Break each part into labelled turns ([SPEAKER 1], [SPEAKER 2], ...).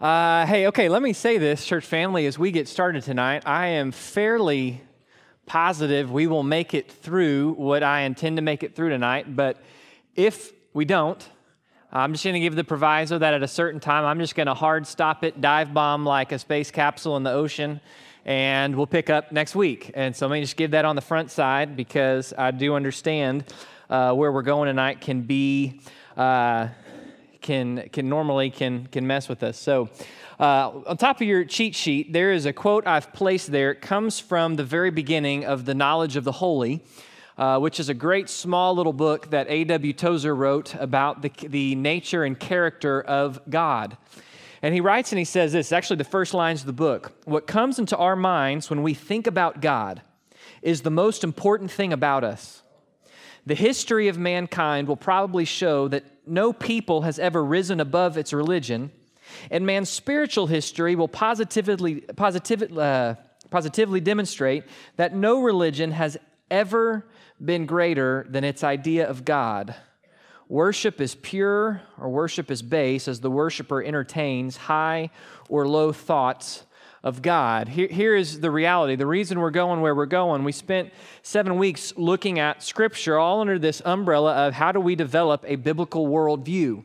[SPEAKER 1] Uh, hey, okay, let me say this, church family, as we get started tonight. I am fairly positive we will make it through what I intend to make it through tonight, but if we don't, I'm just going to give the proviso that at a certain time, I'm just going to hard stop it, dive bomb like a space capsule in the ocean, and we'll pick up next week. And so let me just give that on the front side because I do understand uh, where we're going tonight can be. Uh, can, can normally can, can mess with us. So, uh, on top of your cheat sheet, there is a quote I've placed there. It comes from the very beginning of The Knowledge of the Holy, uh, which is a great small little book that A.W. Tozer wrote about the, the nature and character of God. And he writes and he says this actually the first lines of the book. What comes into our minds when we think about God is the most important thing about us. The history of mankind will probably show that no people has ever risen above its religion, and man's spiritual history will positively, positively, uh, positively demonstrate that no religion has ever been greater than its idea of God. Worship is pure or worship is base as the worshiper entertains high or low thoughts of God. Here, here is the reality. The reason we're going where we're going, we spent seven weeks looking at Scripture all under this umbrella of how do we develop a biblical worldview.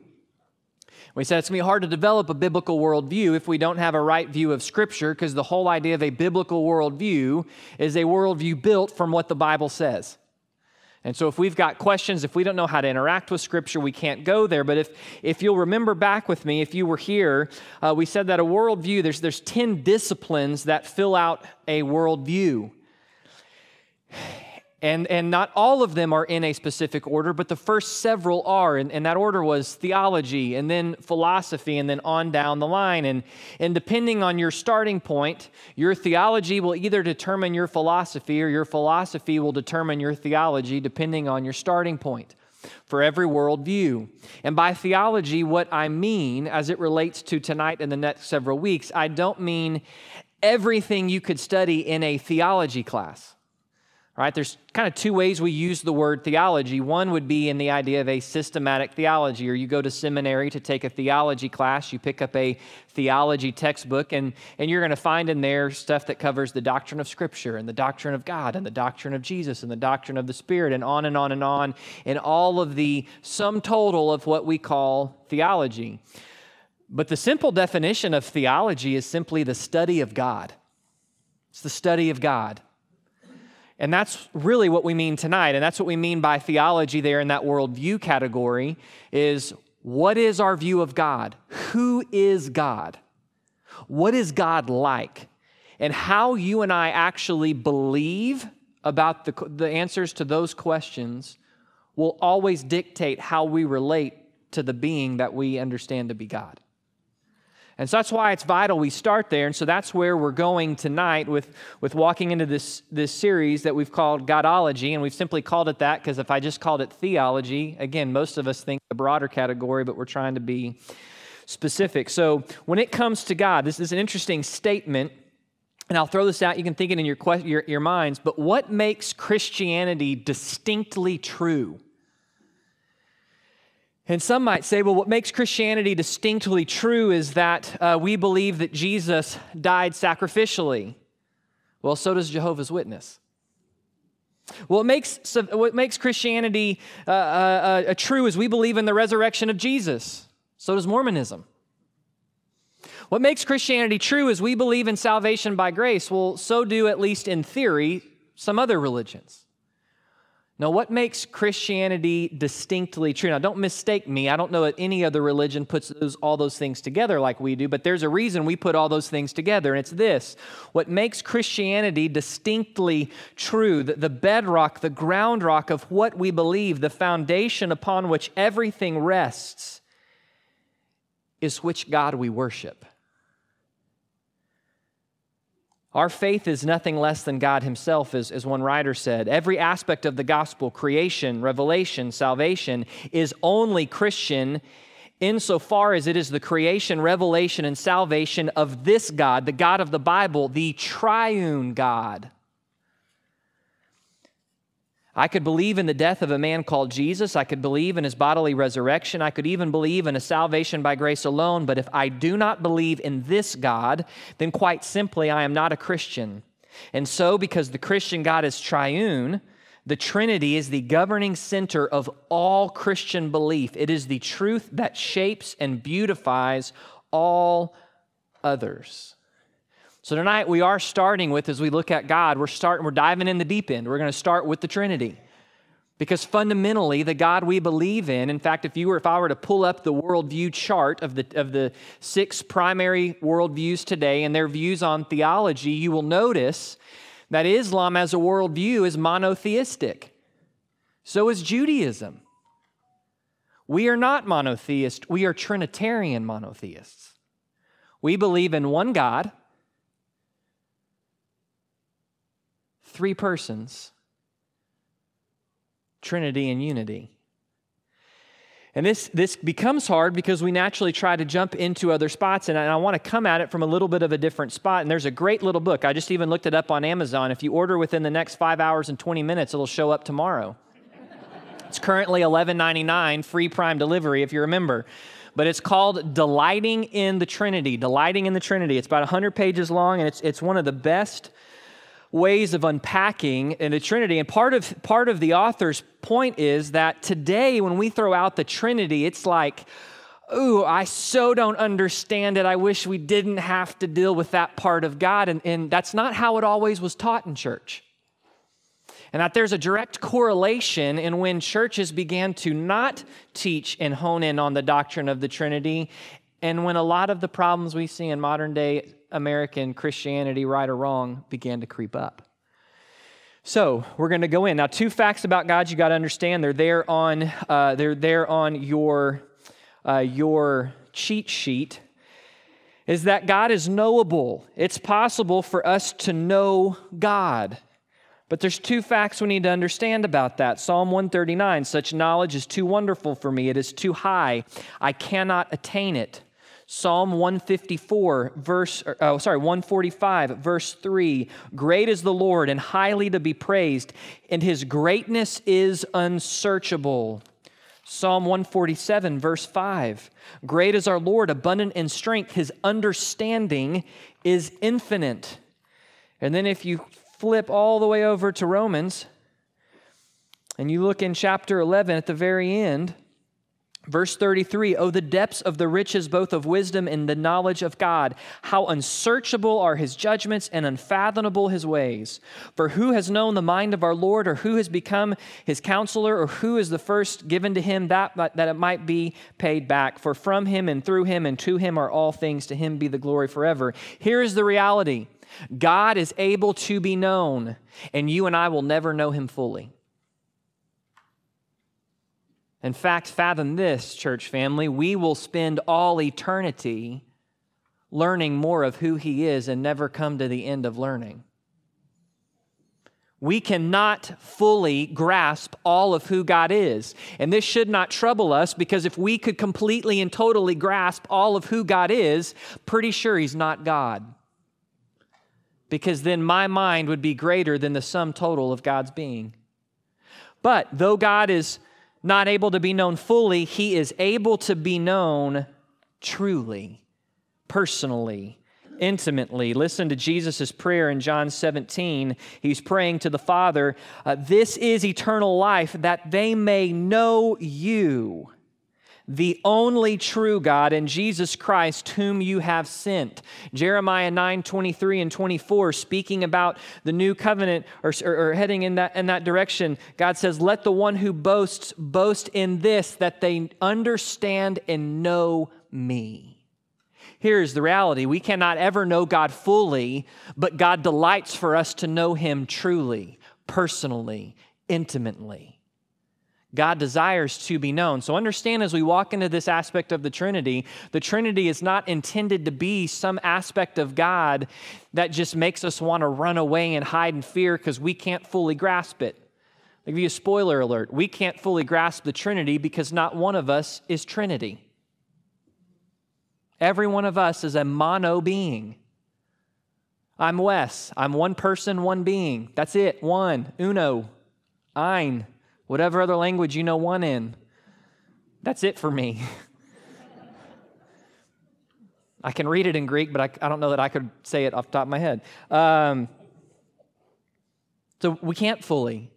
[SPEAKER 1] We said it's going to be hard to develop a biblical worldview if we don't have a right view of Scripture, because the whole idea of a biblical worldview is a worldview built from what the Bible says. And so, if we've got questions, if we don't know how to interact with Scripture, we can't go there. But if, if you'll remember back with me, if you were here, uh, we said that a worldview, there's, there's 10 disciplines that fill out a worldview. And, and not all of them are in a specific order, but the first several are. And, and that order was theology, and then philosophy, and then on down the line. And, and depending on your starting point, your theology will either determine your philosophy or your philosophy will determine your theology, depending on your starting point for every worldview. And by theology, what I mean as it relates to tonight and the next several weeks, I don't mean everything you could study in a theology class right? There's kind of two ways we use the word theology. One would be in the idea of a systematic theology, or you go to seminary to take a theology class, you pick up a theology textbook, and, and you're going to find in there stuff that covers the doctrine of Scripture, and the doctrine of God, and the doctrine of Jesus, and the doctrine of the Spirit, and on and on and on, and all of the sum total of what we call theology. But the simple definition of theology is simply the study of God. It's the study of God. And that's really what we mean tonight. And that's what we mean by theology there in that worldview category is what is our view of God? Who is God? What is God like? And how you and I actually believe about the, the answers to those questions will always dictate how we relate to the being that we understand to be God. And so that's why it's vital we start there. And so that's where we're going tonight with, with walking into this, this series that we've called Godology. And we've simply called it that because if I just called it theology, again, most of us think the broader category, but we're trying to be specific. So when it comes to God, this is an interesting statement. And I'll throw this out, you can think it in your, your, your minds, but what makes Christianity distinctly true? And some might say, well, what makes Christianity distinctly true is that uh, we believe that Jesus died sacrificially. Well, so does Jehovah's Witness. What makes, what makes Christianity uh, uh, uh, true is we believe in the resurrection of Jesus. So does Mormonism. What makes Christianity true is we believe in salvation by grace. Well, so do, at least in theory, some other religions. Now, what makes Christianity distinctly true? Now, don't mistake me. I don't know that any other religion puts those, all those things together like we do, but there's a reason we put all those things together, and it's this. What makes Christianity distinctly true, the, the bedrock, the ground rock of what we believe, the foundation upon which everything rests, is which God we worship. Our faith is nothing less than God Himself, as, as one writer said. Every aspect of the gospel, creation, revelation, salvation, is only Christian insofar as it is the creation, revelation, and salvation of this God, the God of the Bible, the triune God. I could believe in the death of a man called Jesus. I could believe in his bodily resurrection. I could even believe in a salvation by grace alone. But if I do not believe in this God, then quite simply, I am not a Christian. And so, because the Christian God is triune, the Trinity is the governing center of all Christian belief. It is the truth that shapes and beautifies all others. So tonight we are starting with, as we look at God, we're starting, we're diving in the deep end. We're going to start with the Trinity. Because fundamentally, the God we believe in, in fact, if you were, if I were to pull up the worldview chart of the, of the six primary worldviews today and their views on theology, you will notice that Islam as a worldview is monotheistic. So is Judaism. We are not monotheists, we are Trinitarian monotheists. We believe in one God three persons, Trinity and unity. And this, this becomes hard because we naturally try to jump into other spots, and I, I want to come at it from a little bit of a different spot. And there's a great little book. I just even looked it up on Amazon. If you order within the next five hours and 20 minutes, it'll show up tomorrow. it's currently $11.99, free prime delivery if you're a member. But it's called Delighting in the Trinity. Delighting in the Trinity. It's about 100 pages long, and it's, it's one of the best ways of unpacking in the Trinity. And part of, part of the author's point is that today, when we throw out the Trinity, it's like, ooh, I so don't understand it. I wish we didn't have to deal with that part of God. And, and that's not how it always was taught in church. And that there's a direct correlation in when churches began to not teach and hone in on the doctrine of the Trinity, and when a lot of the problems we see in modern day American Christianity, right or wrong, began to creep up. So we're going to go in now. Two facts about God you got to understand. They're there on uh, they're there on your uh, your cheat sheet. Is that God is knowable? It's possible for us to know God. But there's two facts we need to understand about that. Psalm 139 Such knowledge is too wonderful for me, it is too high. I cannot attain it. Psalm 154, verse, oh, sorry, 145, verse 3 Great is the Lord and highly to be praised, and his greatness is unsearchable. Psalm 147, verse 5 Great is our Lord, abundant in strength, his understanding is infinite. And then if you flip all the way over to Romans, and you look in chapter 11 at the very end, Verse 33 Oh, the depths of the riches, both of wisdom and the knowledge of God. How unsearchable are his judgments and unfathomable his ways. For who has known the mind of our Lord, or who has become his counselor, or who is the first given to him that, that it might be paid back? For from him and through him and to him are all things. To him be the glory forever. Here is the reality God is able to be known, and you and I will never know him fully. In fact, fathom this, church family, we will spend all eternity learning more of who He is and never come to the end of learning. We cannot fully grasp all of who God is. And this should not trouble us because if we could completely and totally grasp all of who God is, pretty sure He's not God. Because then my mind would be greater than the sum total of God's being. But though God is not able to be known fully, he is able to be known truly, personally, intimately. Listen to Jesus' prayer in John 17. He's praying to the Father, uh, This is eternal life, that they may know you the only true God and Jesus Christ whom you have sent. Jeremiah 9 23 and 24, speaking about the new covenant or, or, or, heading in that, in that direction, God says, Let the one who boasts boast in this, that they understand and know me. Here's the reality we cannot ever know God fully, but God delights for us to know Him truly, personally, intimately. God desires to be known. So understand as we walk into this aspect of the Trinity, the Trinity is not intended to be some aspect of God that just makes us want to run away and hide in fear because we can't fully grasp it. I'll give you a spoiler alert. We can't fully grasp the Trinity because not one of us is Trinity. Every one of us is a mono being. I'm Wes. I'm one person, one being. That's it. One. Uno. ein, whatever other language you know one in. That's it for me. I can read it in Greek, but I, I, don't know that I could say it off the top of my head. Um, so we can't fully.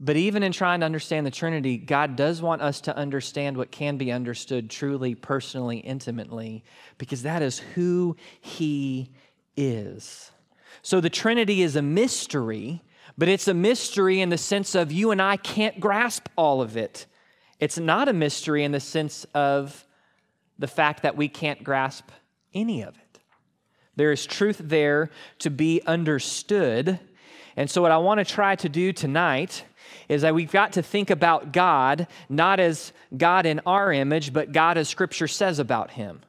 [SPEAKER 1] But even in trying to understand the Trinity, God does want us to understand what can be understood truly, personally, intimately, because that is who He is. So the Trinity is a mystery, but it's a mystery in the sense of you and I can't grasp all of it. It's not a mystery in the sense of the fact that we can't grasp any of it. There is truth there to be understood. And so, what I want to try to do tonight is that we've got to think about God not as God in our image, but God as Scripture says about Him.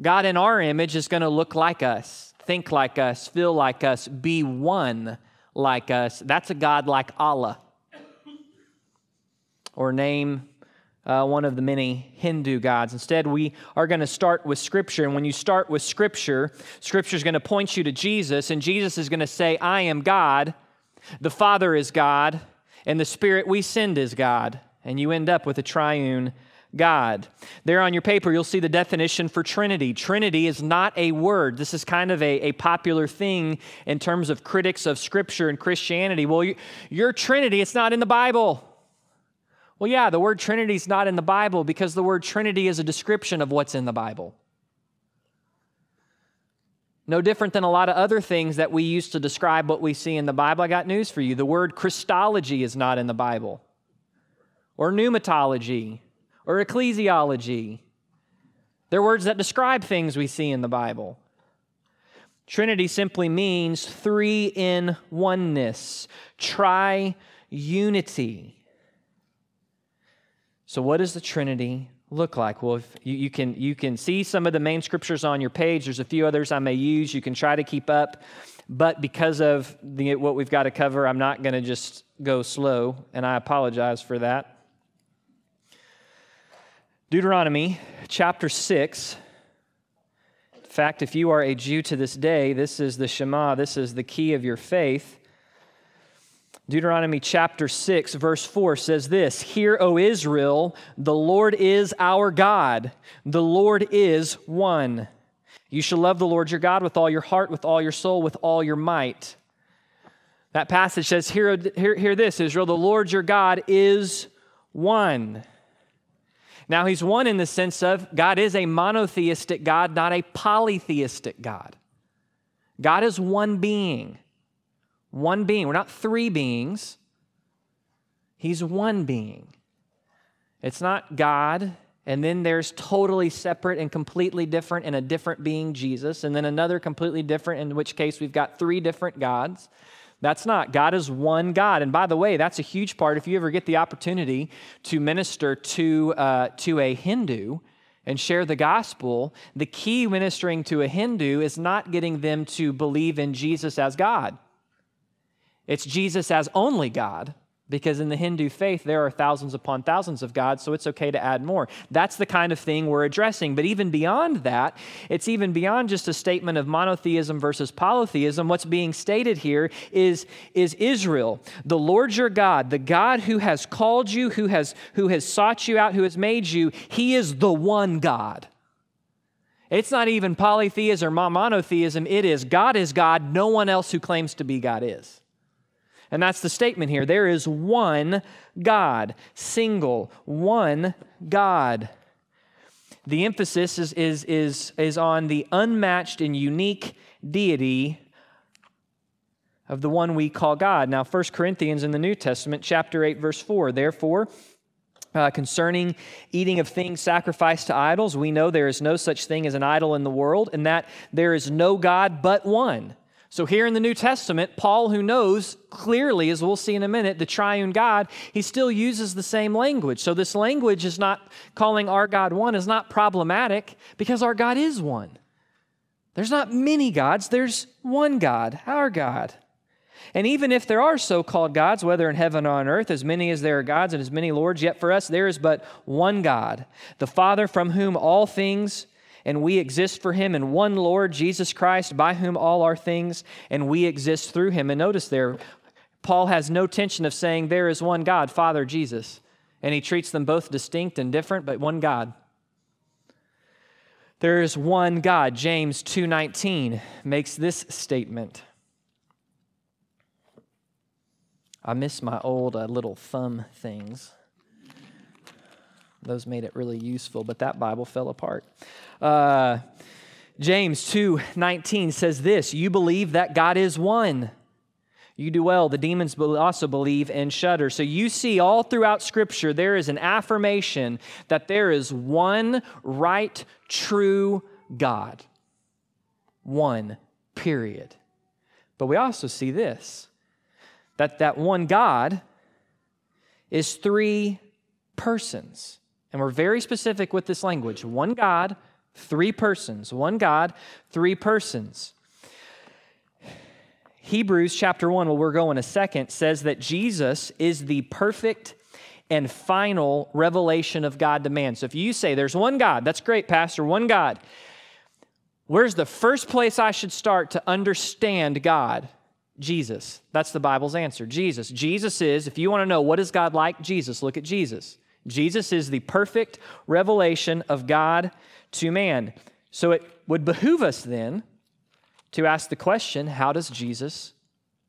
[SPEAKER 1] God in our image is going to look like us, think like us, feel like us, be one like us. That's a God like Allah. Or name uh, one of the many Hindu gods. Instead, we are going to start with Scripture. And when you start with Scripture, Scripture is going to point you to Jesus, and Jesus is going to say, I am God, the Father is God, and the Spirit we send is God. And you end up with a triune God. There on your paper, you'll see the definition for Trinity. Trinity is not a word. This is kind of a, a popular thing in terms of critics of Scripture and Christianity. Well, you, your Trinity, it's not in the Bible. Well, yeah, the word Trinity is not in the Bible because the word Trinity is a description of what's in the Bible. No different than a lot of other things that we use to describe what we see in the Bible. I got news for you. The word Christology is not in the Bible, or pneumatology, or ecclesiology. They're words that describe things we see in the Bible. Trinity simply means three in oneness, tri unity. So, what does the Trinity? look like? Well, you, you, can, you can see some of the main scriptures on your page. There's a few others I may use. You can try to keep up. But because of the, what we've got to cover, I'm not going to just go slow, and I apologize for that. Deuteronomy chapter 6. In fact, if you are a Jew to this day, this is the Shema, this is the key of your faith. Deuteronomy chapter 6, verse 4 says this Hear, O Israel, the Lord is our God, the Lord is one. You shall love the Lord your God with all your heart, with all your soul, with all your might. That passage says, Hear, hear, hear this, Israel, the Lord your God is one. Now, he's one in the sense of God is a monotheistic God, not a polytheistic God. God is one being. One being. We're not three beings. He's one being. It's not God, and then there's totally separate and completely different and a different being, Jesus, and then another completely different, in which case we've got three different gods. That's not. God is one God. And by the way, that's a huge part. If you ever get the opportunity to minister to, uh, to a Hindu and share the gospel, the key ministering to a Hindu is not getting them to believe in Jesus as God. It's Jesus as only God, because in the Hindu faith, there are thousands upon thousands of gods, so it's okay to add more. That's the kind of thing we're addressing. But even beyond that, it's even beyond just a statement of monotheism versus polytheism. What's being stated here is, is Israel, the Lord your God, the God who has called you, who has, who has sought you out, who has made you, he is the one God. It's not even polytheism or monotheism, it is God is God, no one else who claims to be God is. And that's the statement here. There is one God, single, one God. The emphasis is, is, is, is on the unmatched and unique deity of the one we call God. Now, 1 Corinthians in the New Testament, chapter 8, verse 4. Therefore, uh, concerning eating of things sacrificed to idols, we know there is no such thing as an idol in the world, and that there is no God but one. So, here in the New Testament, Paul, who knows clearly, as we'll see in a minute, the triune God, he still uses the same language. So, this language is not calling our God one, is not problematic because our God is one. There's not many gods, there's one God, our God. And even if there are so called gods, whether in heaven or on earth, as many as there are gods and as many lords, yet for us there is but one God, the Father from whom all things and we exist for him in one Lord Jesus Christ, by whom all are things, and we exist through him. And notice there, Paul has no tension of saying there is one God, Father Jesus, and he treats them both distinct and different, but one God. There is one God. James 2:19 makes this statement. I miss my old uh, little thumb things. Those made it really useful, but that Bible fell apart. Uh, James 2:19 says this, "You believe that God is one." You do well. The demons also believe and shudder. So you see all throughout Scripture, there is an affirmation that there is one right, true God. One, period. But we also see this that that one God is three persons. And we're very specific with this language one God, three persons. One God, three persons. Hebrews chapter 1, where we're going a second, says that Jesus is the perfect and final revelation of God to man. So if you say there's one God, that's great, Pastor, one God. Where's the first place I should start to understand God? Jesus. That's the Bible's answer. Jesus. Jesus is, if you want to know what is God like, Jesus, look at Jesus. Jesus is the perfect revelation of God to man. So it would behoove us then to ask the question how does Jesus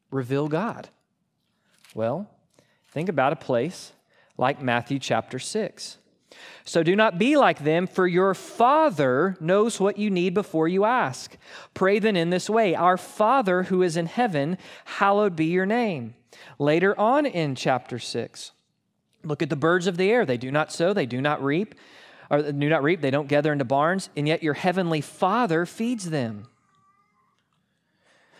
[SPEAKER 1] reveal God? Well, think about a place like Matthew chapter 6. So do not be like them, for your Father knows what you need before you ask. Pray then in this way Our Father who is in heaven, hallowed be your name. Later on in chapter 6, look at the birds of the air. They do not sow, they do not reap, or do not reap, they don't gather into barns, and yet your heavenly Father feeds them.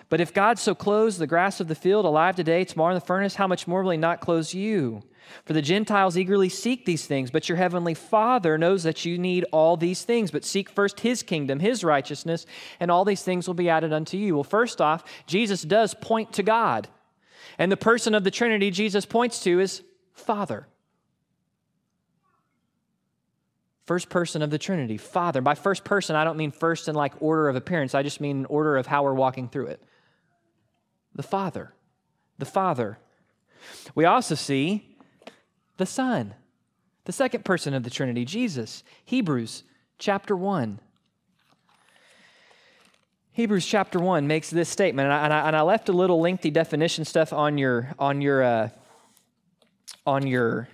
[SPEAKER 1] But if God so clothes the grass of the field alive today, tomorrow in the furnace, how much more will He not clothe you? For the Gentiles eagerly seek these things, but your heavenly Father knows that you need all these things. But seek first His kingdom, His righteousness, and all these things will be added unto you. Well, first off, Jesus does point to God. And the person of the Trinity Jesus points to is Father. First person of the Trinity, Father. By first person, I don't mean first in like order of appearance, I just mean order of how we're walking through it the Father. The Father. We also see the Son, the second person of the Trinity, Jesus. Hebrews chapter 1. Hebrews chapter 1 makes this statement, and I, and I, and I left a little lengthy definition stuff on your, on your, uh, on your,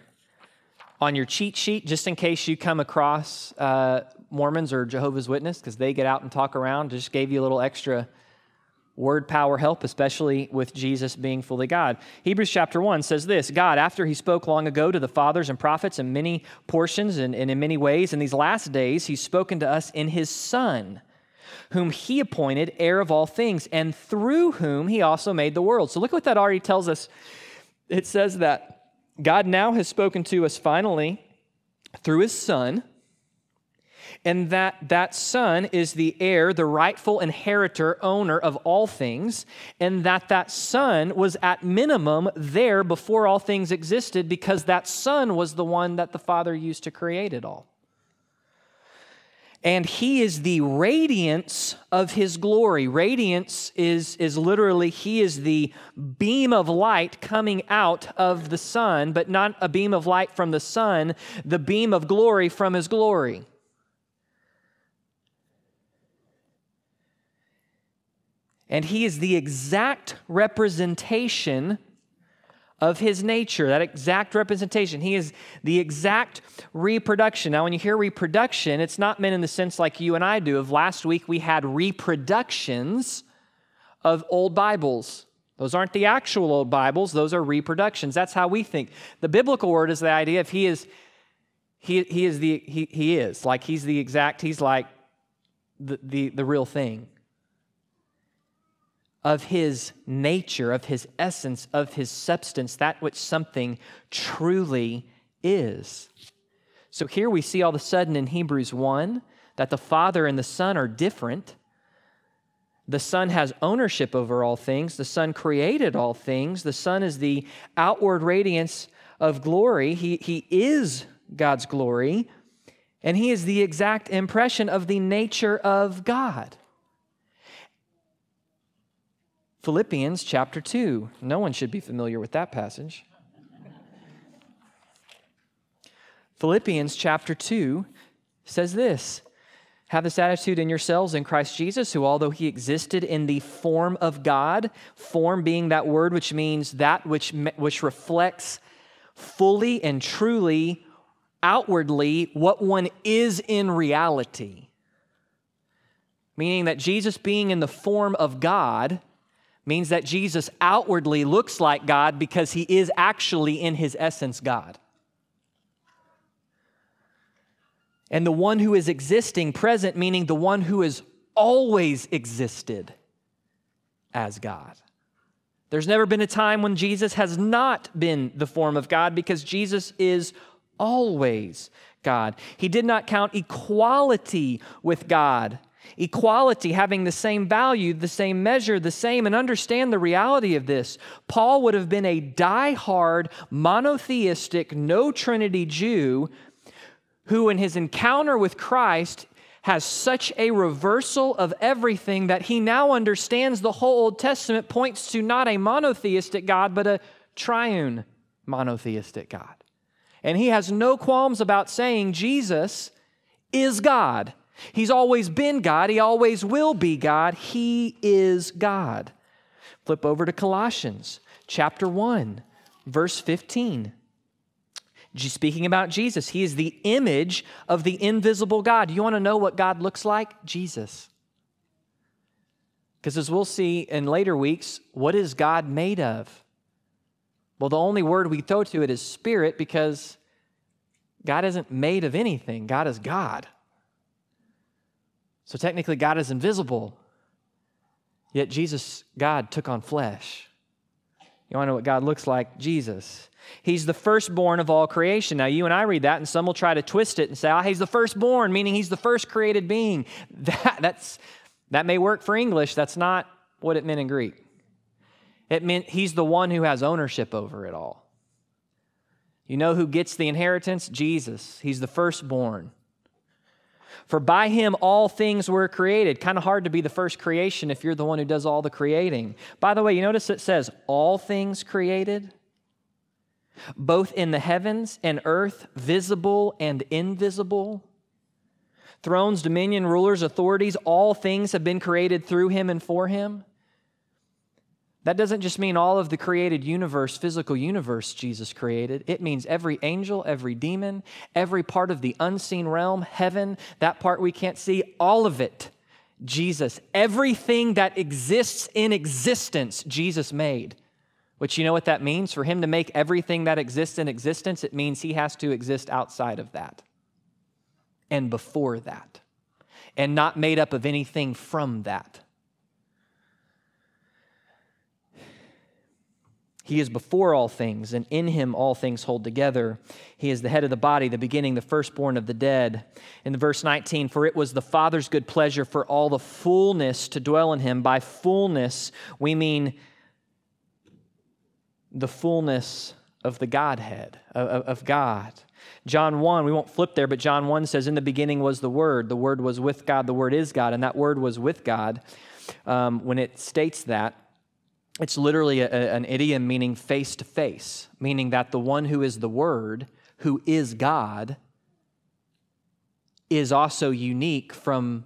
[SPEAKER 1] on your cheat sheet, just in case you come across uh, Mormons or Jehovah's Witness, because they get out and talk around. Just gave you a little extra word power help, especially with Jesus being fully God. Hebrews chapter 1 says this God, after he spoke long ago to the fathers and prophets in many portions and, and in many ways, in these last days, he's spoken to us in his Son, whom he appointed heir of all things, and through whom he also made the world. So look what that already tells us. It says that God now has spoken to us finally through his Son and that that son is the heir, the rightful inheritor, owner of all things, and that that son was at minimum there before all things existed because that son was the one that the Father used to create it all. And he is the radiance of his glory. Radiance is, is literally, he is the beam of light coming out of the sun, but not a beam of light from the sun, the beam of glory from his glory. And he is the exact representation of his nature, that exact representation. He is the exact reproduction. Now, when you hear reproduction, it's not meant in the sense like you and I do. Of last week, we had reproductions of old Bibles. Those aren't the actual old Bibles, those are reproductions. That's how we think. The biblical word is the idea of he is he, he is the he, he is like he's the exact he's like the, the, the real thing of his nature, of his essence, of his substance, that which something truly is. So here we see all of a sudden in Hebrews 1 that the Father and the Son are different. The Son has ownership over all things. The Son created all things. The Son is the outward radiance of glory. He, he is God's glory, and He is the exact impression of the nature of God. Philippians chapter 2. No one should be familiar with that passage. Philippians chapter 2 says this Have this attitude in yourselves in Christ Jesus, who, although he existed in the form of God, form being that word which means that which, which reflects fully and truly, outwardly, what one is in reality. Meaning that Jesus being in the form of God means that Jesus outwardly looks like God because he is actually in his essence God. And the one who is existing, present, meaning the one who has always existed as God. There's never been a time when Jesus has not been the form of God because Jesus is always God. He did not count equality with God, equality having the same value, the same measure, the same, and understand the reality of this. Paul would have been a die-hard, monotheistic, no Trinity Jew who, in his encounter with Christ, has such a reversal of everything that he now understands the whole Old Testament points to not a monotheistic God, but a triune monotheistic God. And he has no qualms about saying Jesus is God. He's always been God, he always will be God. He is God. Flip over to Colossians chapter 1, verse 15 speaking about Jesus. He is the image of the invisible God. You want to know what God looks like? Jesus. Because as we'll see in later weeks, what is God made of? Well, the only word we throw to it is spirit because God isn't made of anything, God is God. So technically, God is invisible. Yet Jesus, God, took on flesh. You want to know what God looks like? Jesus. He's the firstborn of all creation. Now, you and I read that, and some will try to twist it and say, oh, he's the firstborn, meaning he's the first created being. That, that's, that may work for English. That's not what it meant in Greek. It meant he's the one who has ownership over it all. You know who gets the inheritance? Jesus. He's the firstborn. For by him all things were created. Kind of hard to be the first creation if you're the one who does all the creating. By the way, you notice it says all things created? both in the heavens and earth, visible and invisible. Thrones, dominion, rulers, authorities, all things have been created through him and for him. That doesn't just mean all of the created universe, physical universe Jesus created. It means every angel, every demon, every part of the unseen realm, heaven, that part we can't see, all of it. Jesus, everything that exists in existence, Jesus made. Which you know what that means? For him to make everything that exists in existence, it means he has to exist outside of that and before that and not made up of anything from that. He is before all things, and in him all things hold together. He is the head of the body, the beginning, the firstborn of the dead. In the verse 19, for it was the Father's good pleasure for all the fullness to dwell in him. By fullness, we mean the fullness of the Godhead, of, of, God. John 1, we won't flip there, but John 1 says, In the beginning was the Word. The Word was with God. The Word is God. And that Word was with God. Um, when it states that, it's literally a, an idiom meaning face to face, meaning that the one who is the Word, who is God, is also unique from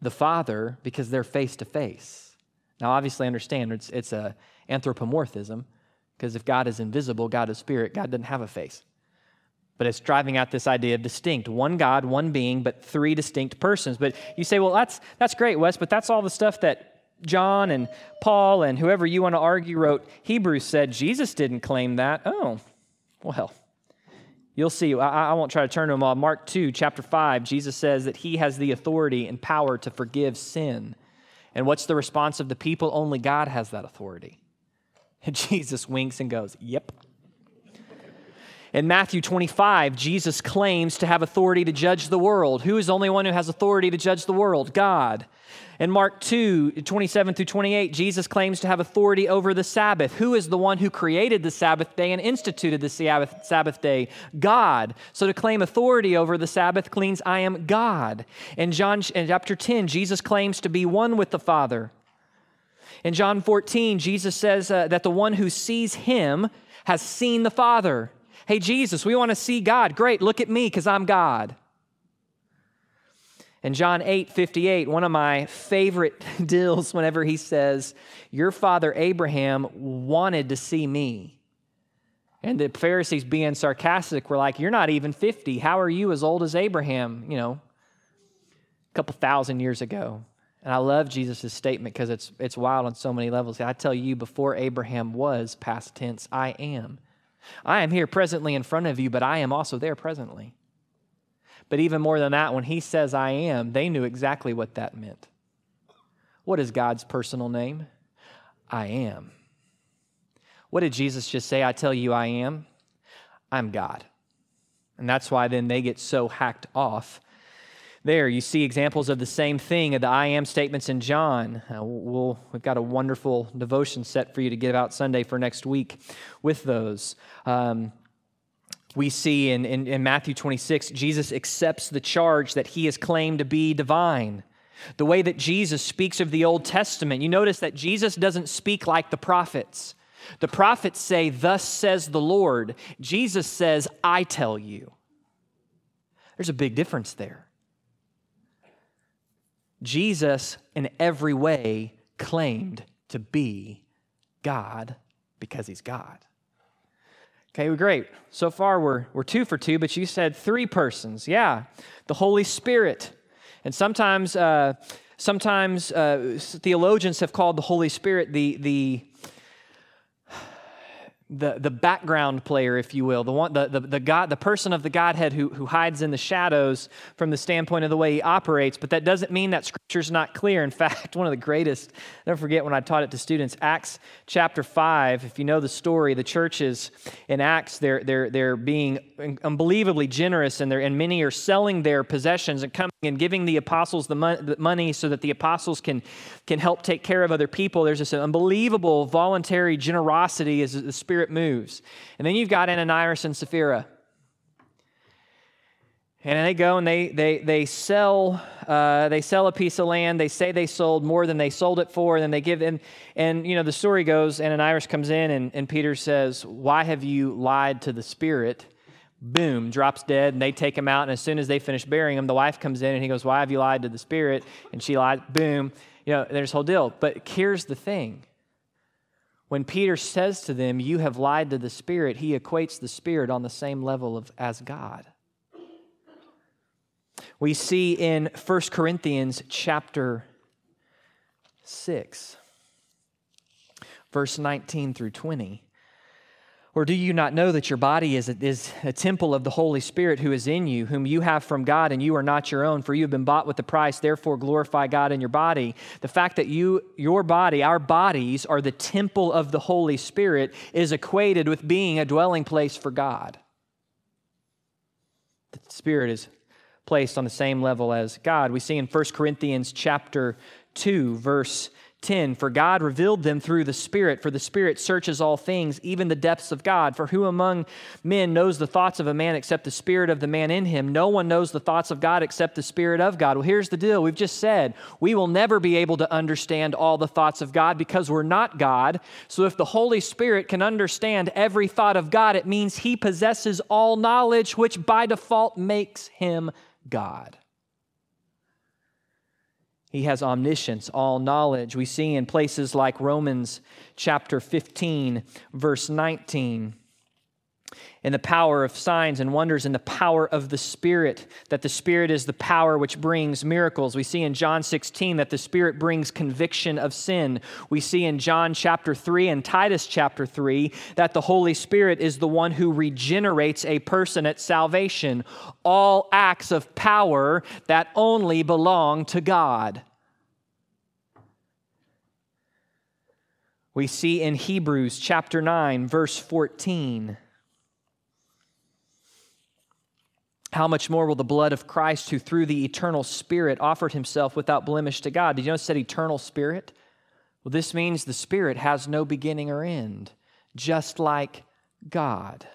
[SPEAKER 1] the Father because they're face to face. Now, obviously, understand it's, it's a anthropomorphism, because if God is invisible, God is spirit, God doesn't have a face. But it's driving out this idea of distinct one God, one being, but three distinct persons. But you say, well, that's, that's great, Wes, but that's all the stuff that John and Paul and whoever you want to argue wrote. Hebrews said Jesus didn't claim that. Oh, well, you'll see. I, I won't try to turn to them all. Mark 2, chapter 5, Jesus says that he has the authority and power to forgive sin. And what's the response of the people? Only God has that authority. And Jesus winks and goes, Yep. In Matthew 25, Jesus claims to have authority to judge the world. Who is the only one who has authority to judge the world? God. In Mark 2, 27 through 28, Jesus claims to have authority over the Sabbath. Who is the one who created the Sabbath day and instituted the Sabbath, Sabbath day? God. So to claim authority over the Sabbath means I am God. In John in chapter 10, Jesus claims to be one with the Father. In John 14, Jesus says uh, that the one who sees him has seen the Father. Hey, Jesus, we want to see God. Great, look at me because I'm God. In John 8 58, one of my favorite deals whenever he says, Your father Abraham wanted to see me. And the Pharisees, being sarcastic, were like, You're not even 50. How are you as old as Abraham? You know, a couple thousand years ago. And I love Jesus' statement because it's, it's wild on so many levels. I tell you, before Abraham was, past tense, I am. I am here presently in front of you, but I am also there presently. But even more than that, when he says I am, they knew exactly what that meant. What is God's personal name? I am. What did Jesus just say? I tell you, I am. I'm God. And that's why then they get so hacked off. There, you see examples of the same thing of the I am statements in John. Uh, we'll, we've got a wonderful devotion set for you to give out Sunday for next week with those. Um, we see in, in, in Matthew 26, Jesus accepts the charge that he is claimed to be divine. The way that Jesus speaks of the Old Testament, you notice that Jesus doesn't speak like the prophets. The prophets say, Thus says the Lord. Jesus says, I tell you. There's a big difference there. Jesus, in every way, claimed to be God because he's God. Okay, well, great. So far, we're, we're two for two, but you said three persons. Yeah, the Holy Spirit. And sometimes, uh, sometimes uh, theologians have called the Holy Spirit the, the the, the background player, if you will, the, one, the, the, the, God, the person of the Godhead who, who hides in the shadows from the standpoint of the way he operates. But that doesn't mean that Scripture's not clear. In fact, one of the greatest, never forget when I taught it to students, Acts chapter 5, if you know the story, the churches in Acts, they're, they're, they're being unbelievably generous and, they're, and many are selling their possessions and coming and giving the apostles the, mon- the money so that the apostles can, can help take care of other people. There's this unbelievable voluntary generosity as the Spirit Spirit moves. And then you've got Ananias and Sapphira. And they go and they, they, they, sell, uh, they sell a piece of land. They say they sold more than they sold it for. And then they give, and, and you know, the story goes, Ananias comes in and, and Peter says, Why have you lied to the Spirit? Boom, drops dead. And they take him out. And as soon as they finish burying him, the wife comes in and he goes, Why have you lied to the Spirit? And she lied, boom. You know, there's a whole deal. But here's the thing when Peter says to them, You have lied to the Spirit, he equates the Spirit on the same level of, as God. We see in 1 Corinthians chapter 6, verse 19 through 20. Or do you not know that your body is a, is a temple of the Holy Spirit who is in you, whom you have from God, and you are not your own, for you have been bought with the price, therefore glorify God in your body. The fact that you, your body, our bodies, are the temple of the Holy Spirit is equated with being a dwelling place for God. The Spirit is placed on the same level as God. We see in 1 Corinthians chapter 2, verse 10 For God revealed them through the Spirit, for the Spirit searches all things, even the depths of God. For who among men knows the thoughts of a man except the Spirit of the man in him? No one knows the thoughts of God except the Spirit of God. Well, here's the deal we've just said we will never be able to understand all the thoughts of God because we're not God. So if the Holy Spirit can understand every thought of God, it means he possesses all knowledge, which by default makes him God. He has omniscience, all knowledge. We see in places like Romans chapter 15, verse 19 in the power of signs and wonders, in the power of the Spirit, that the Spirit is the power which brings miracles. We see in John 16 that the Spirit brings conviction of sin. We see in John chapter 3 and Titus chapter 3 that the Holy Spirit is the one who regenerates a person at salvation. All acts of power that only belong to God. We see in Hebrews chapter 9, verse 14 how much more will the blood of Christ, who through the eternal Spirit offered himself without blemish to God? Did you notice that eternal Spirit? Well, this means the Spirit has no beginning or end, just like God.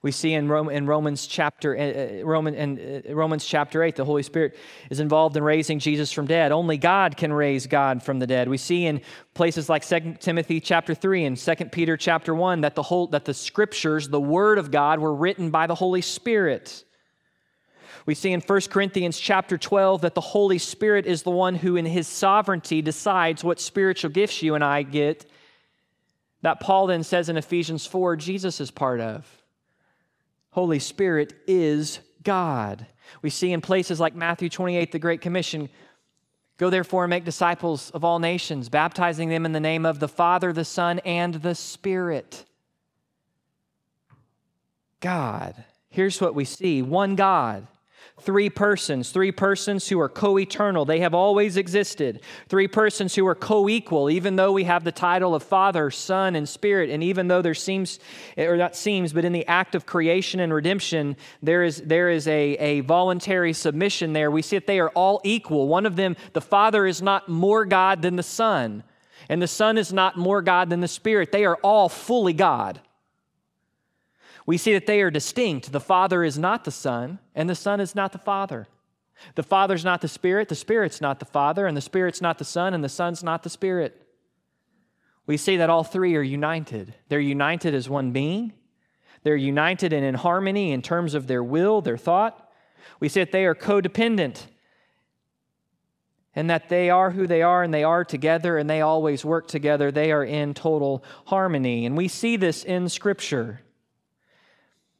[SPEAKER 1] We see in, Rome, in Romans chapter uh, Roman in uh, Romans chapter 8 the Holy Spirit is involved in raising Jesus from dead. Only God can raise God from the dead. We see in places like 2 Timothy chapter 3 and 2 Peter chapter 1 that the whole that the scriptures, the word of God were written by the Holy Spirit. We see in 1 Corinthians chapter 12 that the Holy Spirit is the one who in his sovereignty decides what spiritual gifts you and I get. That Paul then says in Ephesians 4 Jesus is part of. Holy Spirit is God. We see in places like Matthew 28, the Great Commission Go therefore and make disciples of all nations, baptizing them in the name of the Father, the Son, and the Spirit. God. Here's what we see one God Three persons, three persons who are co eternal. They have always existed. Three persons who are co equal, even though we have the title of Father, Son, and Spirit. And even though there seems, or not seems, but in the act of creation and redemption, there is, there is a, a voluntary submission there. We see that they are all equal. One of them, the Father, is not more God than the Son, and the Son is not more God than the Spirit. They are all fully God we see that they are distinct. The Father is not the Son, and the Son is not the Father. The Father's not the Spirit, the Spirit's not the Father, and the Spirit's not the Son, and the Son's not the Spirit. We see that all three are united. They're united as one being, they're united and in harmony in terms of their will, their thought. We see that they are codependent and that they are who they are and they are together and they always work together. They are in total harmony. And we see this in Scripture.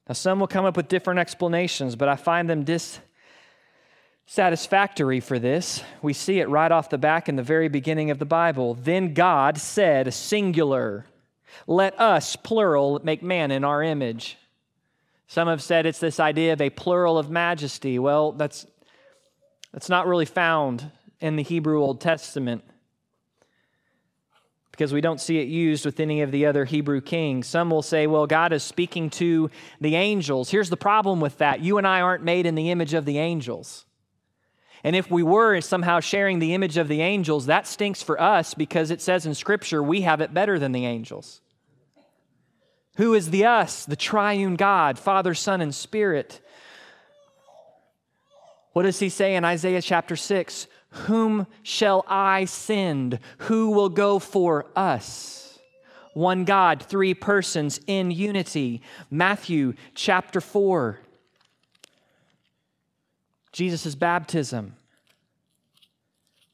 [SPEAKER 1] Now, some will come up with different explanations, but I find them dissatisfactory for this. We see it right off the back in the very beginning of the Bible. Then God said, singular, let us, plural, make man in our image. Some have said it's this idea of a plural of majesty. Well, that's, that's not really found in the Hebrew Old Testament because we don't see it used with any of the other Hebrew kings. Some will say, well, God is speaking to the angels. Here's the problem with that you and I aren't made in the image of the angels. And if we were somehow sharing the image of the angels, that stinks for us because it says in Scripture we have it better than the angels. Who is the us? The triune God, Father, Son, and Spirit. What does he say in Isaiah chapter 6? Whom shall I send? Who will go for us? One God, three persons in unity. Matthew chapter 4. Jesus' baptism.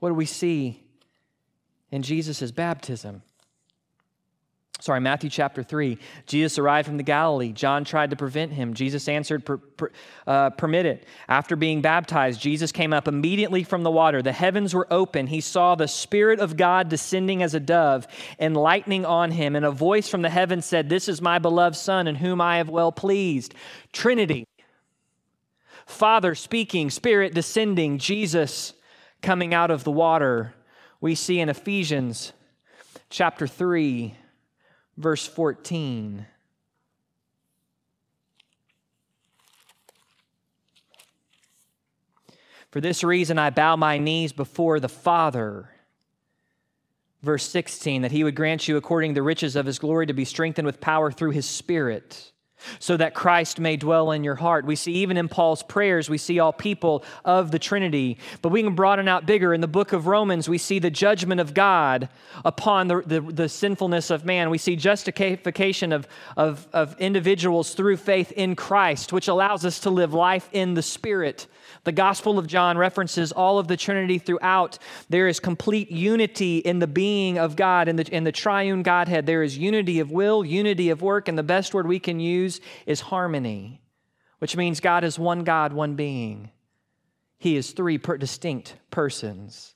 [SPEAKER 1] What do we see in Jesus' baptism? Sorry, Matthew chapter 3. Jesus arrived from the Galilee. John tried to prevent him. Jesus answered, per, per, uh, Permit it. After being baptized, Jesus came up immediately from the water. The heavens were open. He saw the Spirit of God descending as a dove and lightning on him. And a voice from the heavens said, This is my beloved Son, in whom I have well pleased. Trinity. Father speaking, Spirit descending, Jesus coming out of the water. We see in Ephesians chapter 3 verse 14. For this reason, I bow my knees before the Father. Verse 16, that he would grant you, according to the riches of his glory, to be strengthened with power through his Spirit so that Christ may dwell in your heart. We see even in Paul's prayers, we see all people of the Trinity. But we can broaden out bigger. In the book of Romans, we see the judgment of God upon the, the, the sinfulness of man. We see justification of, of, of individuals through faith in Christ, which allows us to live life in the Spirit. The Gospel of John references all of the Trinity throughout. There is complete unity in the being of God, in the, in the triune Godhead. There is unity of will, unity of work, and the best word we can use is harmony, which means God is one God, one being. He is three per- distinct persons.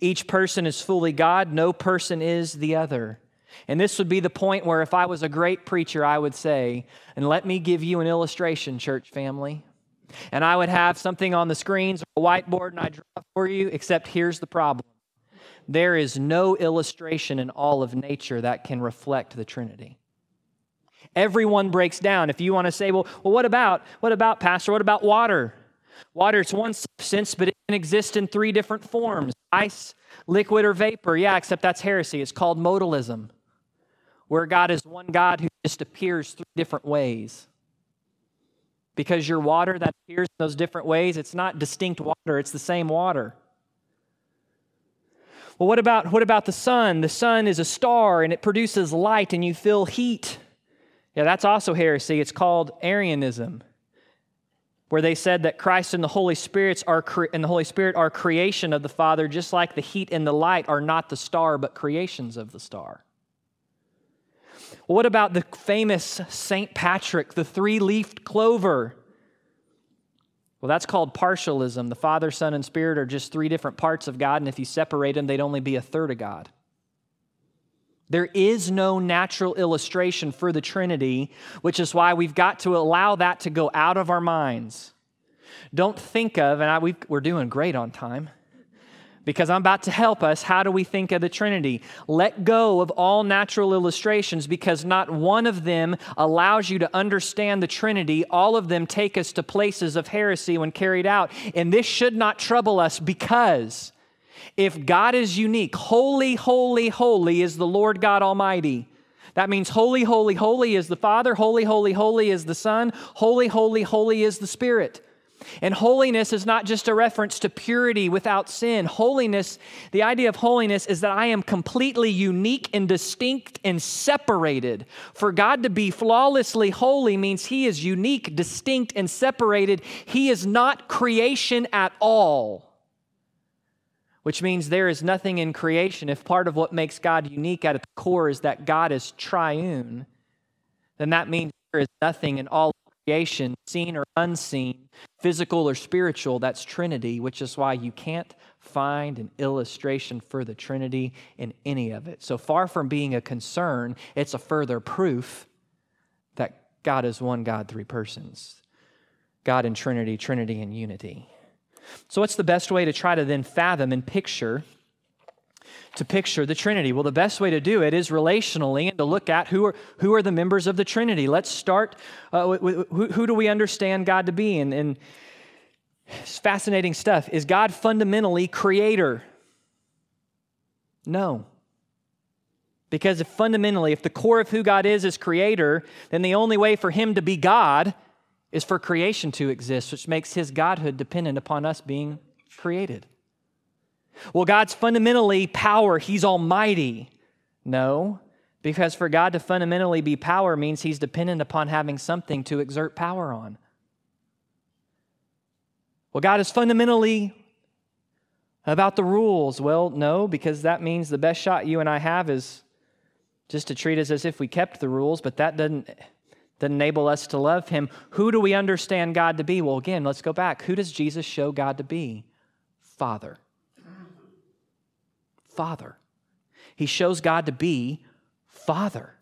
[SPEAKER 1] Each person is fully God, no person is the other. And this would be the point where, if I was a great preacher, I would say, and let me give you an illustration, church family and I would have something on the screens or a whiteboard and I draw for you, except here's the problem. There is no illustration in all of nature that can reflect the Trinity. Everyone breaks down. If you want to say, well, well what about, what about, Pastor? What about water? Water, it's one substance, but it can exist in three different forms ice, liquid, or vapor. Yeah, except that's heresy. It's called modalism, where God is one God who just appears three different ways. Because your water that appears in those different ways, it's not distinct water, it's the same water. Well, what about, what about the sun? The sun is a star and it produces light and you feel heat. Yeah, that's also heresy. It's called Arianism, where they said that Christ and the Holy Spirit are cre- and the Holy Spirit are creation of the Father, just like the heat and the light are not the star, but creations of the star. What about the famous St. Patrick, the three leafed clover? Well, that's called partialism. The Father, Son, and Spirit are just three different parts of God, and if you separate them, they'd only be a third of God. There is no natural illustration for the Trinity, which is why we've got to allow that to go out of our minds. Don't think of, and I, we are doing great on time because I'm about to help us. How do we think of the Trinity? Let go of all natural illustrations because not one of them allows you to understand the Trinity. All of them take us to places of heresy when carried out. And this should not trouble us because if God is unique, holy, holy, holy is the Lord God Almighty. That means holy, holy, holy is the Father, holy, holy, holy is the Son, holy, holy, holy is the Spirit. And holiness is not just a reference to purity without sin. Holiness, the idea of holiness is that I am completely unique and distinct and separated. For God to be flawlessly holy means He is unique, distinct, and separated. He is not creation at all. Which means there is nothing in creation. If part of what makes God unique at its core is that God is triune, then that means there is nothing in all creation, seen or unseen, physical or spiritual, that's Trinity, which is why you can't find an illustration for the Trinity in any of it. So far from being a concern, it's a further proof that God is one God, three persons. God in Trinity, Trinity in unity. So, what's the best way to try to then fathom and picture to picture the Trinity? Well, the best way to do it is relationally and to look at who are, who are the members of the Trinity. Let's start uh, with, with who, who, do we understand God to be? And, and it's fascinating stuff. Is God fundamentally creator? No. Because if fundamentally, if the core of who God is is creator, then the only way for him to be God is for creation to exist, which makes his godhood dependent upon us being created. Well, God's fundamentally power, He's almighty. No, because for God to fundamentally be power means He's dependent upon having something to exert power on. Well, God is fundamentally about the rules. Well, no, because that means the best shot you and I have is just to treat us as if we kept the rules, but that doesn't, doesn't enable us to love Him. Who do we understand God to be? Well, again, let's go back. Who does Jesus show God to be? Father. Father. He shows God to be Father.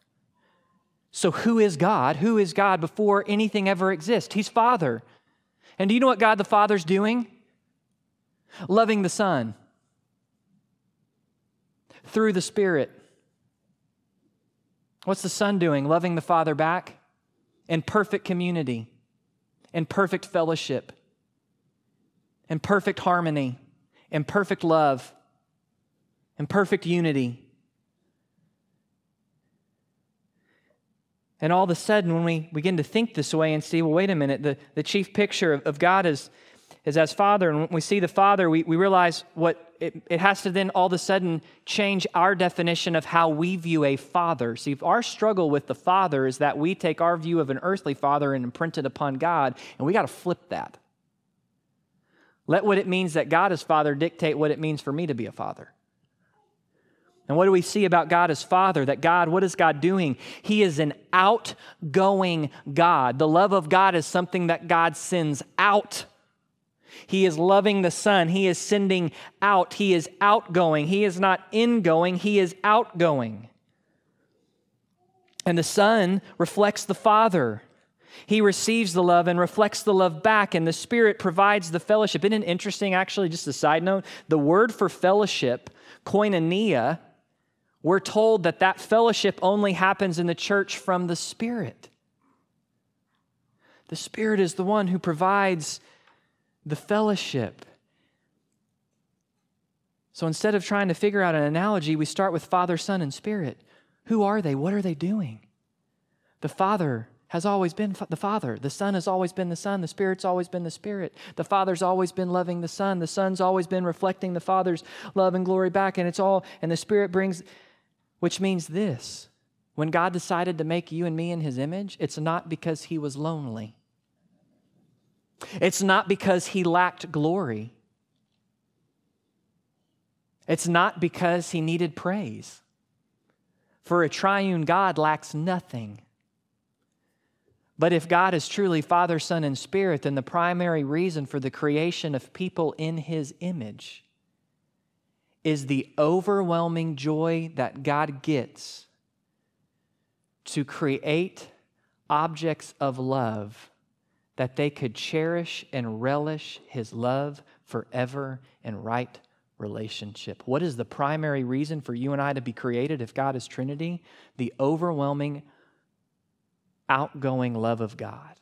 [SPEAKER 1] So, who is God? Who is God before anything ever exists? He's Father. And do you know what God the Father's doing? Loving the Son through the Spirit. What's the Son doing? Loving the Father back in perfect community, in perfect fellowship, in perfect harmony, in perfect love and perfect unity. And all of a sudden, when we begin to think this way and see, well, wait a minute, the, the chief picture of, of God is, is as Father. And when we see the Father, we, we realize what it, it has to then all of a sudden change our definition of how we view a father. See, our struggle with the Father is that we take our view of an earthly father and imprint it upon God, and we got to flip that. Let what it means that God is Father dictate what it means for me to be a father. And what do we see about God as Father? That God, what is God doing? He is an outgoing God. The love of God is something that God sends out. He is loving the Son. He is sending out. He is outgoing. He is not ingoing, He is outgoing. And the Son reflects the Father. He receives the love and reflects the love back, and the Spirit provides the fellowship. Isn't it interesting, actually, just a side note? The word for fellowship, koinonia, we're told that that fellowship only happens in the church from the Spirit. The Spirit is the one who provides the fellowship. So instead of trying to figure out an analogy, we start with Father, Son, and Spirit. Who are they? What are they doing? The Father has always been the Father. The Son has always been the Son. The Spirit's always been the Spirit. The Father's always been loving the Son. The Son's always been reflecting the Father's love and glory back. And it's all, and the Spirit brings, which means this when God decided to make you and me in His image, it's not because He was lonely, it's not because He lacked glory, it's not because He needed praise. For a triune God lacks nothing. But if God is truly Father, Son, and Spirit, then the primary reason for the creation of people in His image is the overwhelming joy that God gets to create objects of love that they could cherish and relish His love forever in right relationship. What is the primary reason for you and I to be created if God is Trinity? The overwhelming outgoing love of God.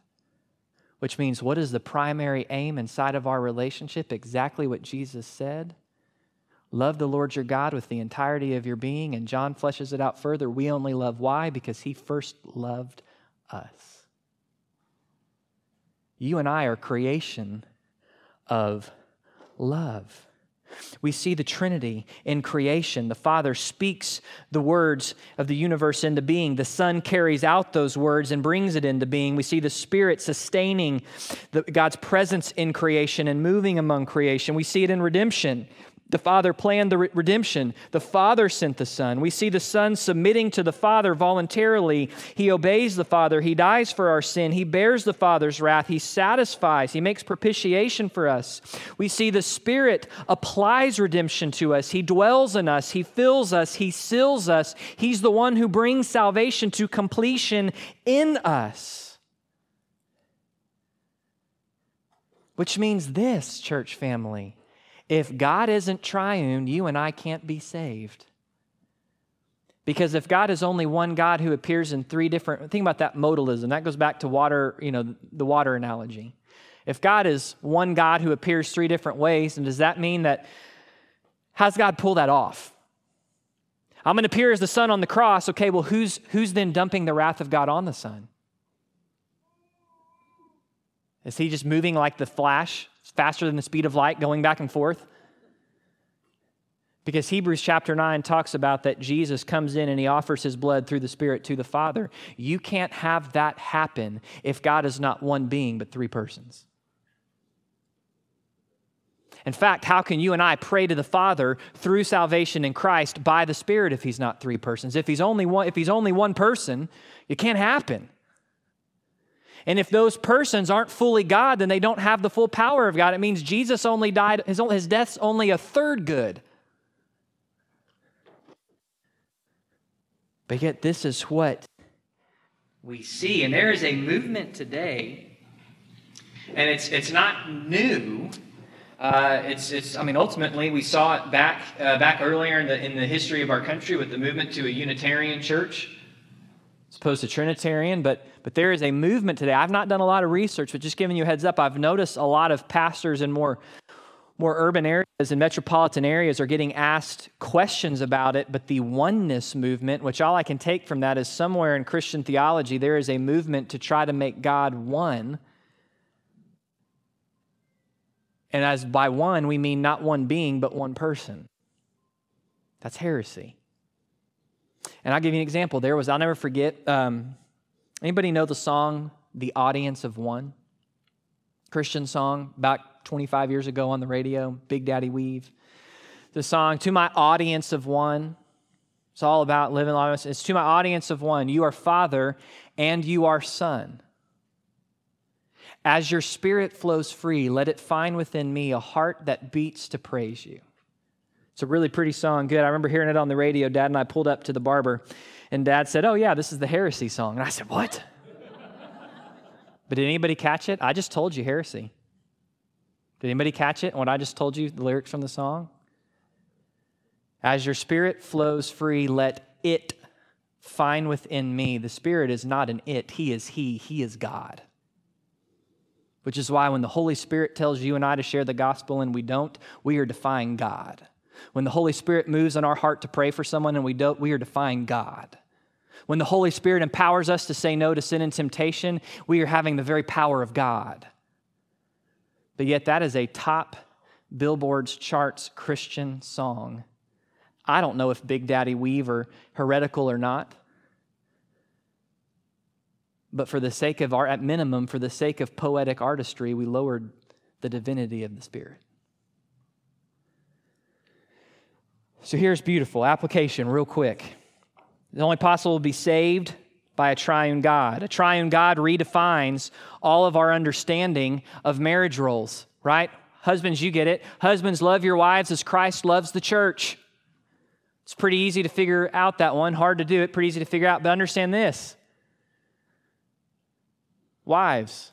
[SPEAKER 1] Which means, what is the primary aim inside of our relationship? Exactly what Jesus said. Love the Lord your God with the entirety of your being. And John fleshes it out further. We only love why? Because he first loved us. You and I are creation of love. We see the Trinity in creation. The Father speaks the words of the universe into being. The Son carries out those words and brings it into being. We see the Spirit sustaining the, God's presence in creation and moving among creation. We see it in redemption. The Father planned the re- redemption. The Father sent the Son. We see the Son submitting to the Father voluntarily. He obeys the Father. He dies for our sin. He bears the Father's wrath. He satisfies. He makes propitiation for us. We see the Spirit applies redemption to us. He dwells in us. He fills us. He seals us. He's the one who brings salvation to completion in us. Which means this, church family if God isn't triune, you and I can't be saved. Because if God is only one God who appears in three different, think about that modalism. That goes back to water, you know, the water analogy. If God is one God who appears three different ways, and does that mean that, how's God pull that off? I'm going to appear as the Son on the cross. Okay, well, who's, who's then dumping the wrath of God on the Son? Is he just moving like the flash faster than the speed of light, going back and forth? Because Hebrews chapter 9 talks about that Jesus comes in and he offers his blood through the Spirit to the Father. You can't have that happen if God is not one being, but three persons. In fact, how can you and I pray to the Father through salvation in Christ by the Spirit if he's not three persons? If he's only one, if he's only one person, it can't happen. And if those persons aren't fully God, then they don't have the full power of God. It means Jesus only died, his, his death's only a third good. But yet, this is what we see. And there is a movement today, and it's, it's not new. Uh, it's, it's, I mean, ultimately, we saw it back, uh, back earlier in the, in the history of our country with the movement to a Unitarian church as opposed to Trinitarian, but, but there is a movement today. I've not done a lot of research, but just giving you heads up, I've noticed a lot of pastors in more, more urban areas and metropolitan areas are getting asked questions about it, but the oneness movement, which all I can take from that is somewhere in Christian theology, there is a movement to try to make God one. And as by one, we mean not one being, but one person. That's heresy. And I'll give you an example. There was, I'll never forget, um, anybody know the song, The Audience of One? Christian song, about 25 years ago on the radio, Big Daddy Weave. The song, To My Audience of One. It's all about living life. It's to my audience of one. You are Father and you are Son. As your spirit flows free, let it find within me a heart that beats to praise you. It's a really pretty song, good. I remember hearing it on the radio. Dad and I pulled up to the barber, and Dad said, Oh, yeah, this is the heresy song. And I said, What? but did anybody catch it? I just told you heresy. Did anybody catch it What I just told you the lyrics from the song? As your spirit flows free, let it find within me. The spirit is not an it, he is he, he is God. Which is why when the Holy Spirit tells you and I to share the gospel and we don't, we are defying God. When the Holy Spirit moves in our heart to pray for someone and we don't, we are defying God. When the Holy Spirit empowers us to say no to sin and temptation, we are having the very power of God. But yet, that is a top Billboard's charts Christian song. I don't know if Big Daddy Weave heretical or not. But for the sake of our, at minimum, for the sake of poetic artistry, we lowered the divinity of the Spirit. So here's beautiful application, real quick. The only possible to be saved by a triune God. A triune God redefines all of our understanding of marriage roles, right? Husbands, you get it. Husbands, love your wives as Christ loves the church. It's pretty easy to figure out that one, hard to do it, pretty easy to figure out, but understand this Wives,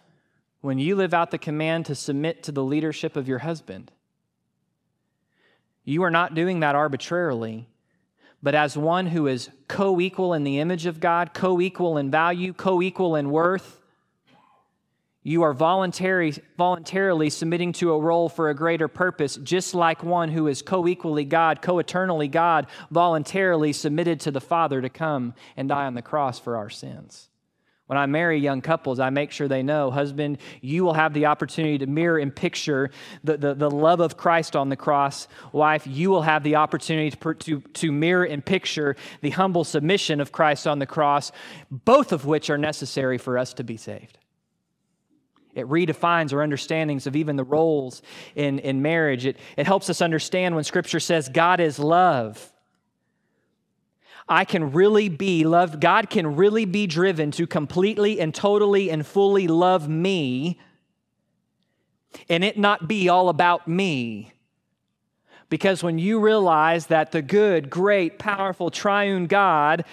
[SPEAKER 1] when you live out the command to submit to the leadership of your husband, you are not doing that arbitrarily, but as one who is co equal in the image of God, co equal in value, co equal in worth. You are voluntary, voluntarily submitting to a role for a greater purpose, just like one who is co equally God, co eternally God, voluntarily submitted to the Father to come and die on the cross for our sins. When I marry young couples, I make sure they know, husband, you will have the opportunity to mirror and picture the, the, the love of Christ on the cross. Wife, you will have the opportunity to, to, to mirror and picture the humble submission of Christ on the cross, both of which are necessary for us to be saved. It redefines our understandings of even the roles in, in marriage. It, it helps us understand when Scripture says God is love I can really be loved. God can really be driven to completely and totally and fully love me and it not be all about me. Because when you realize that the good, great, powerful, triune God,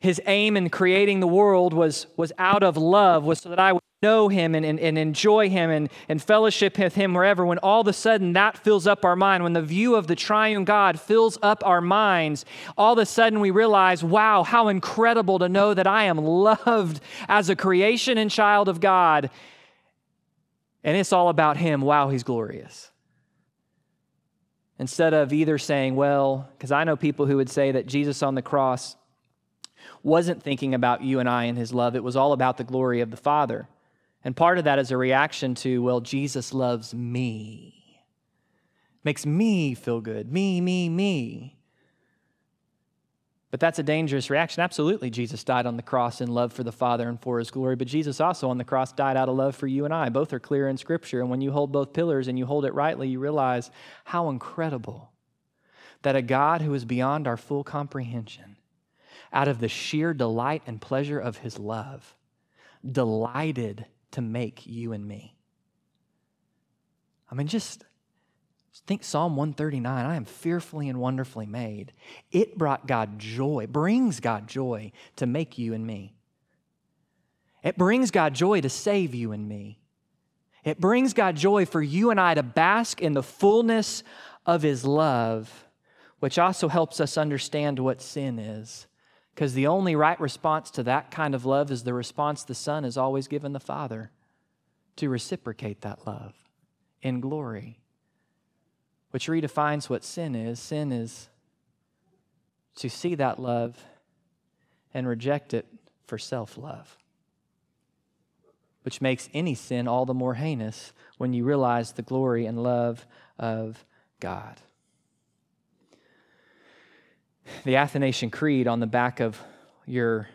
[SPEAKER 1] his aim in creating the world was, was out of love, was so that I would know him and, and, and enjoy him and, and fellowship with him wherever, when all of a sudden that fills up our mind, when the view of the triune God fills up our minds, all of a sudden we realize, wow, how incredible to know that I am loved as a creation and child of God. And it's all about him. Wow, he's glorious. Instead of either saying, well, because I know people who would say that Jesus on the cross wasn't thinking about you and I and his love, it was all about the glory of the Father. And part of that is a reaction to, well, Jesus loves me. Makes me feel good. Me, me, me. But that's a dangerous reaction. Absolutely, Jesus died on the cross in love for the Father and for his glory. But Jesus also on the cross died out of love for you and I. Both are clear in Scripture. And when you hold both pillars and you hold it rightly, you realize how incredible that a God who is beyond our full comprehension, out of the sheer delight and pleasure of his love, delighted to make you and me. I mean, just think Psalm 139 I am fearfully and wonderfully made. It brought God joy, brings God joy to make you and me. It brings God joy to save you and me. It brings God joy for you and I to bask in the fullness of His love, which also helps us understand what sin is because the only right response to that kind of love is the response the Son has always given the Father to reciprocate that love in glory, which redefines what sin is. Sin is to see that love and reject it for self love, which makes any sin all the more heinous when you realize the glory and love of God the Athanasian Creed on the back of your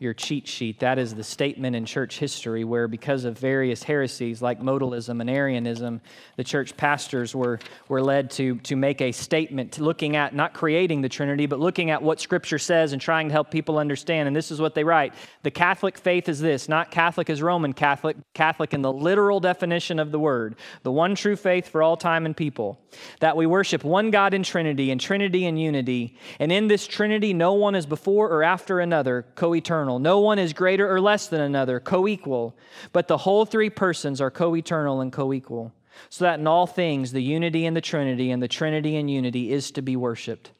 [SPEAKER 1] your cheat sheet. That is the statement in church history where, because of various heresies like modalism and Arianism, the church pastors were, were led to, to make a statement looking at not creating the Trinity, but looking at what Scripture says and trying to help people understand. And this is what they write The Catholic faith is this not Catholic as Roman Catholic, Catholic in the literal definition of the word, the one true faith for all time and people. That we worship one God in Trinity, and Trinity in unity. And in this Trinity, no one is before or after another, co eternal eternal. No one is greater or less than another, co equal. But the whole three persons are co eternal and co equal. So that in all things, the unity in the Trinity and the Trinity in unity is to be worshiped.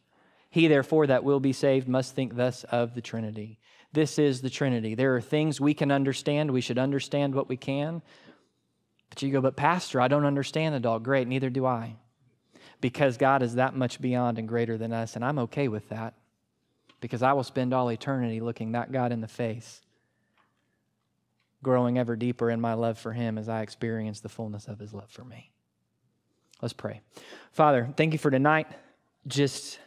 [SPEAKER 1] He, therefore, that will be saved must think thus of the Trinity. This is the Trinity. There are things we can understand. We should understand what we can. But you go, but Pastor, I don't understand it all. Great, neither do I. Because God is that much beyond and greater than us, and I'm okay with that. Because I will spend all eternity looking that God in the face, growing ever deeper in my love for Him as I experience the fullness of His love for me. Let's pray. Father, thank you for tonight. Just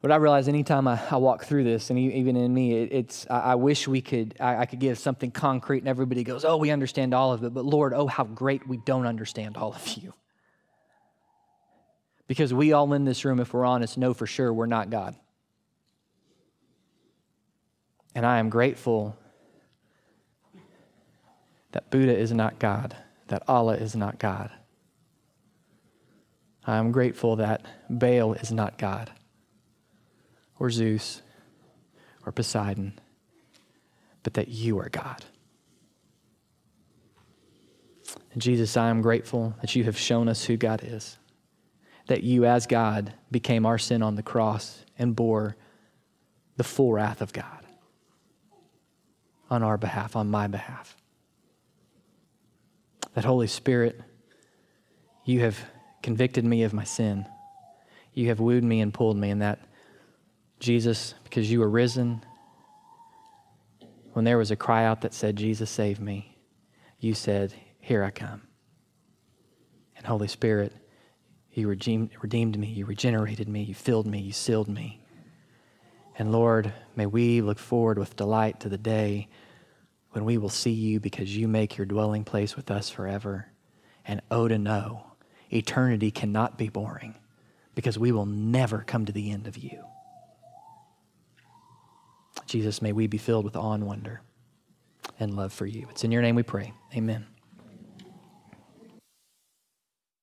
[SPEAKER 1] but I realize anytime I, I walk through this, and even in me, it, it's I, I, wish we could I, I, could give something concrete, and everybody goes, "Oh, we understand all of it." But Lord, oh, how great we don't understand all of you, because we all in this room, if we're honest, know for sure we're not God. And I am grateful that Buddha is not God, that Allah is not God. I am grateful that Baal is not God or Zeus or Poseidon, but that you are God. And Jesus, I am grateful that you have shown us who God is, that you, as God, became our sin on the cross and bore the full wrath of God on our behalf, on my behalf. That Holy Spirit, you have convicted me of my sin. You have wooed me and pulled me, and that Jesus, because you were risen, when there was a cry out that said, Jesus, save me, you said, Here I come. And Holy Spirit, you redeemed, redeemed me, you regenerated me, you filled me, you sealed me. And Lord, may we look forward with delight to the day when we will see you because you make your dwelling place with us forever. And oh, to know, eternity cannot be boring because we will never come to the end of you. Jesus, may we be filled with awe and wonder and love for you. It's in your name we pray. Amen.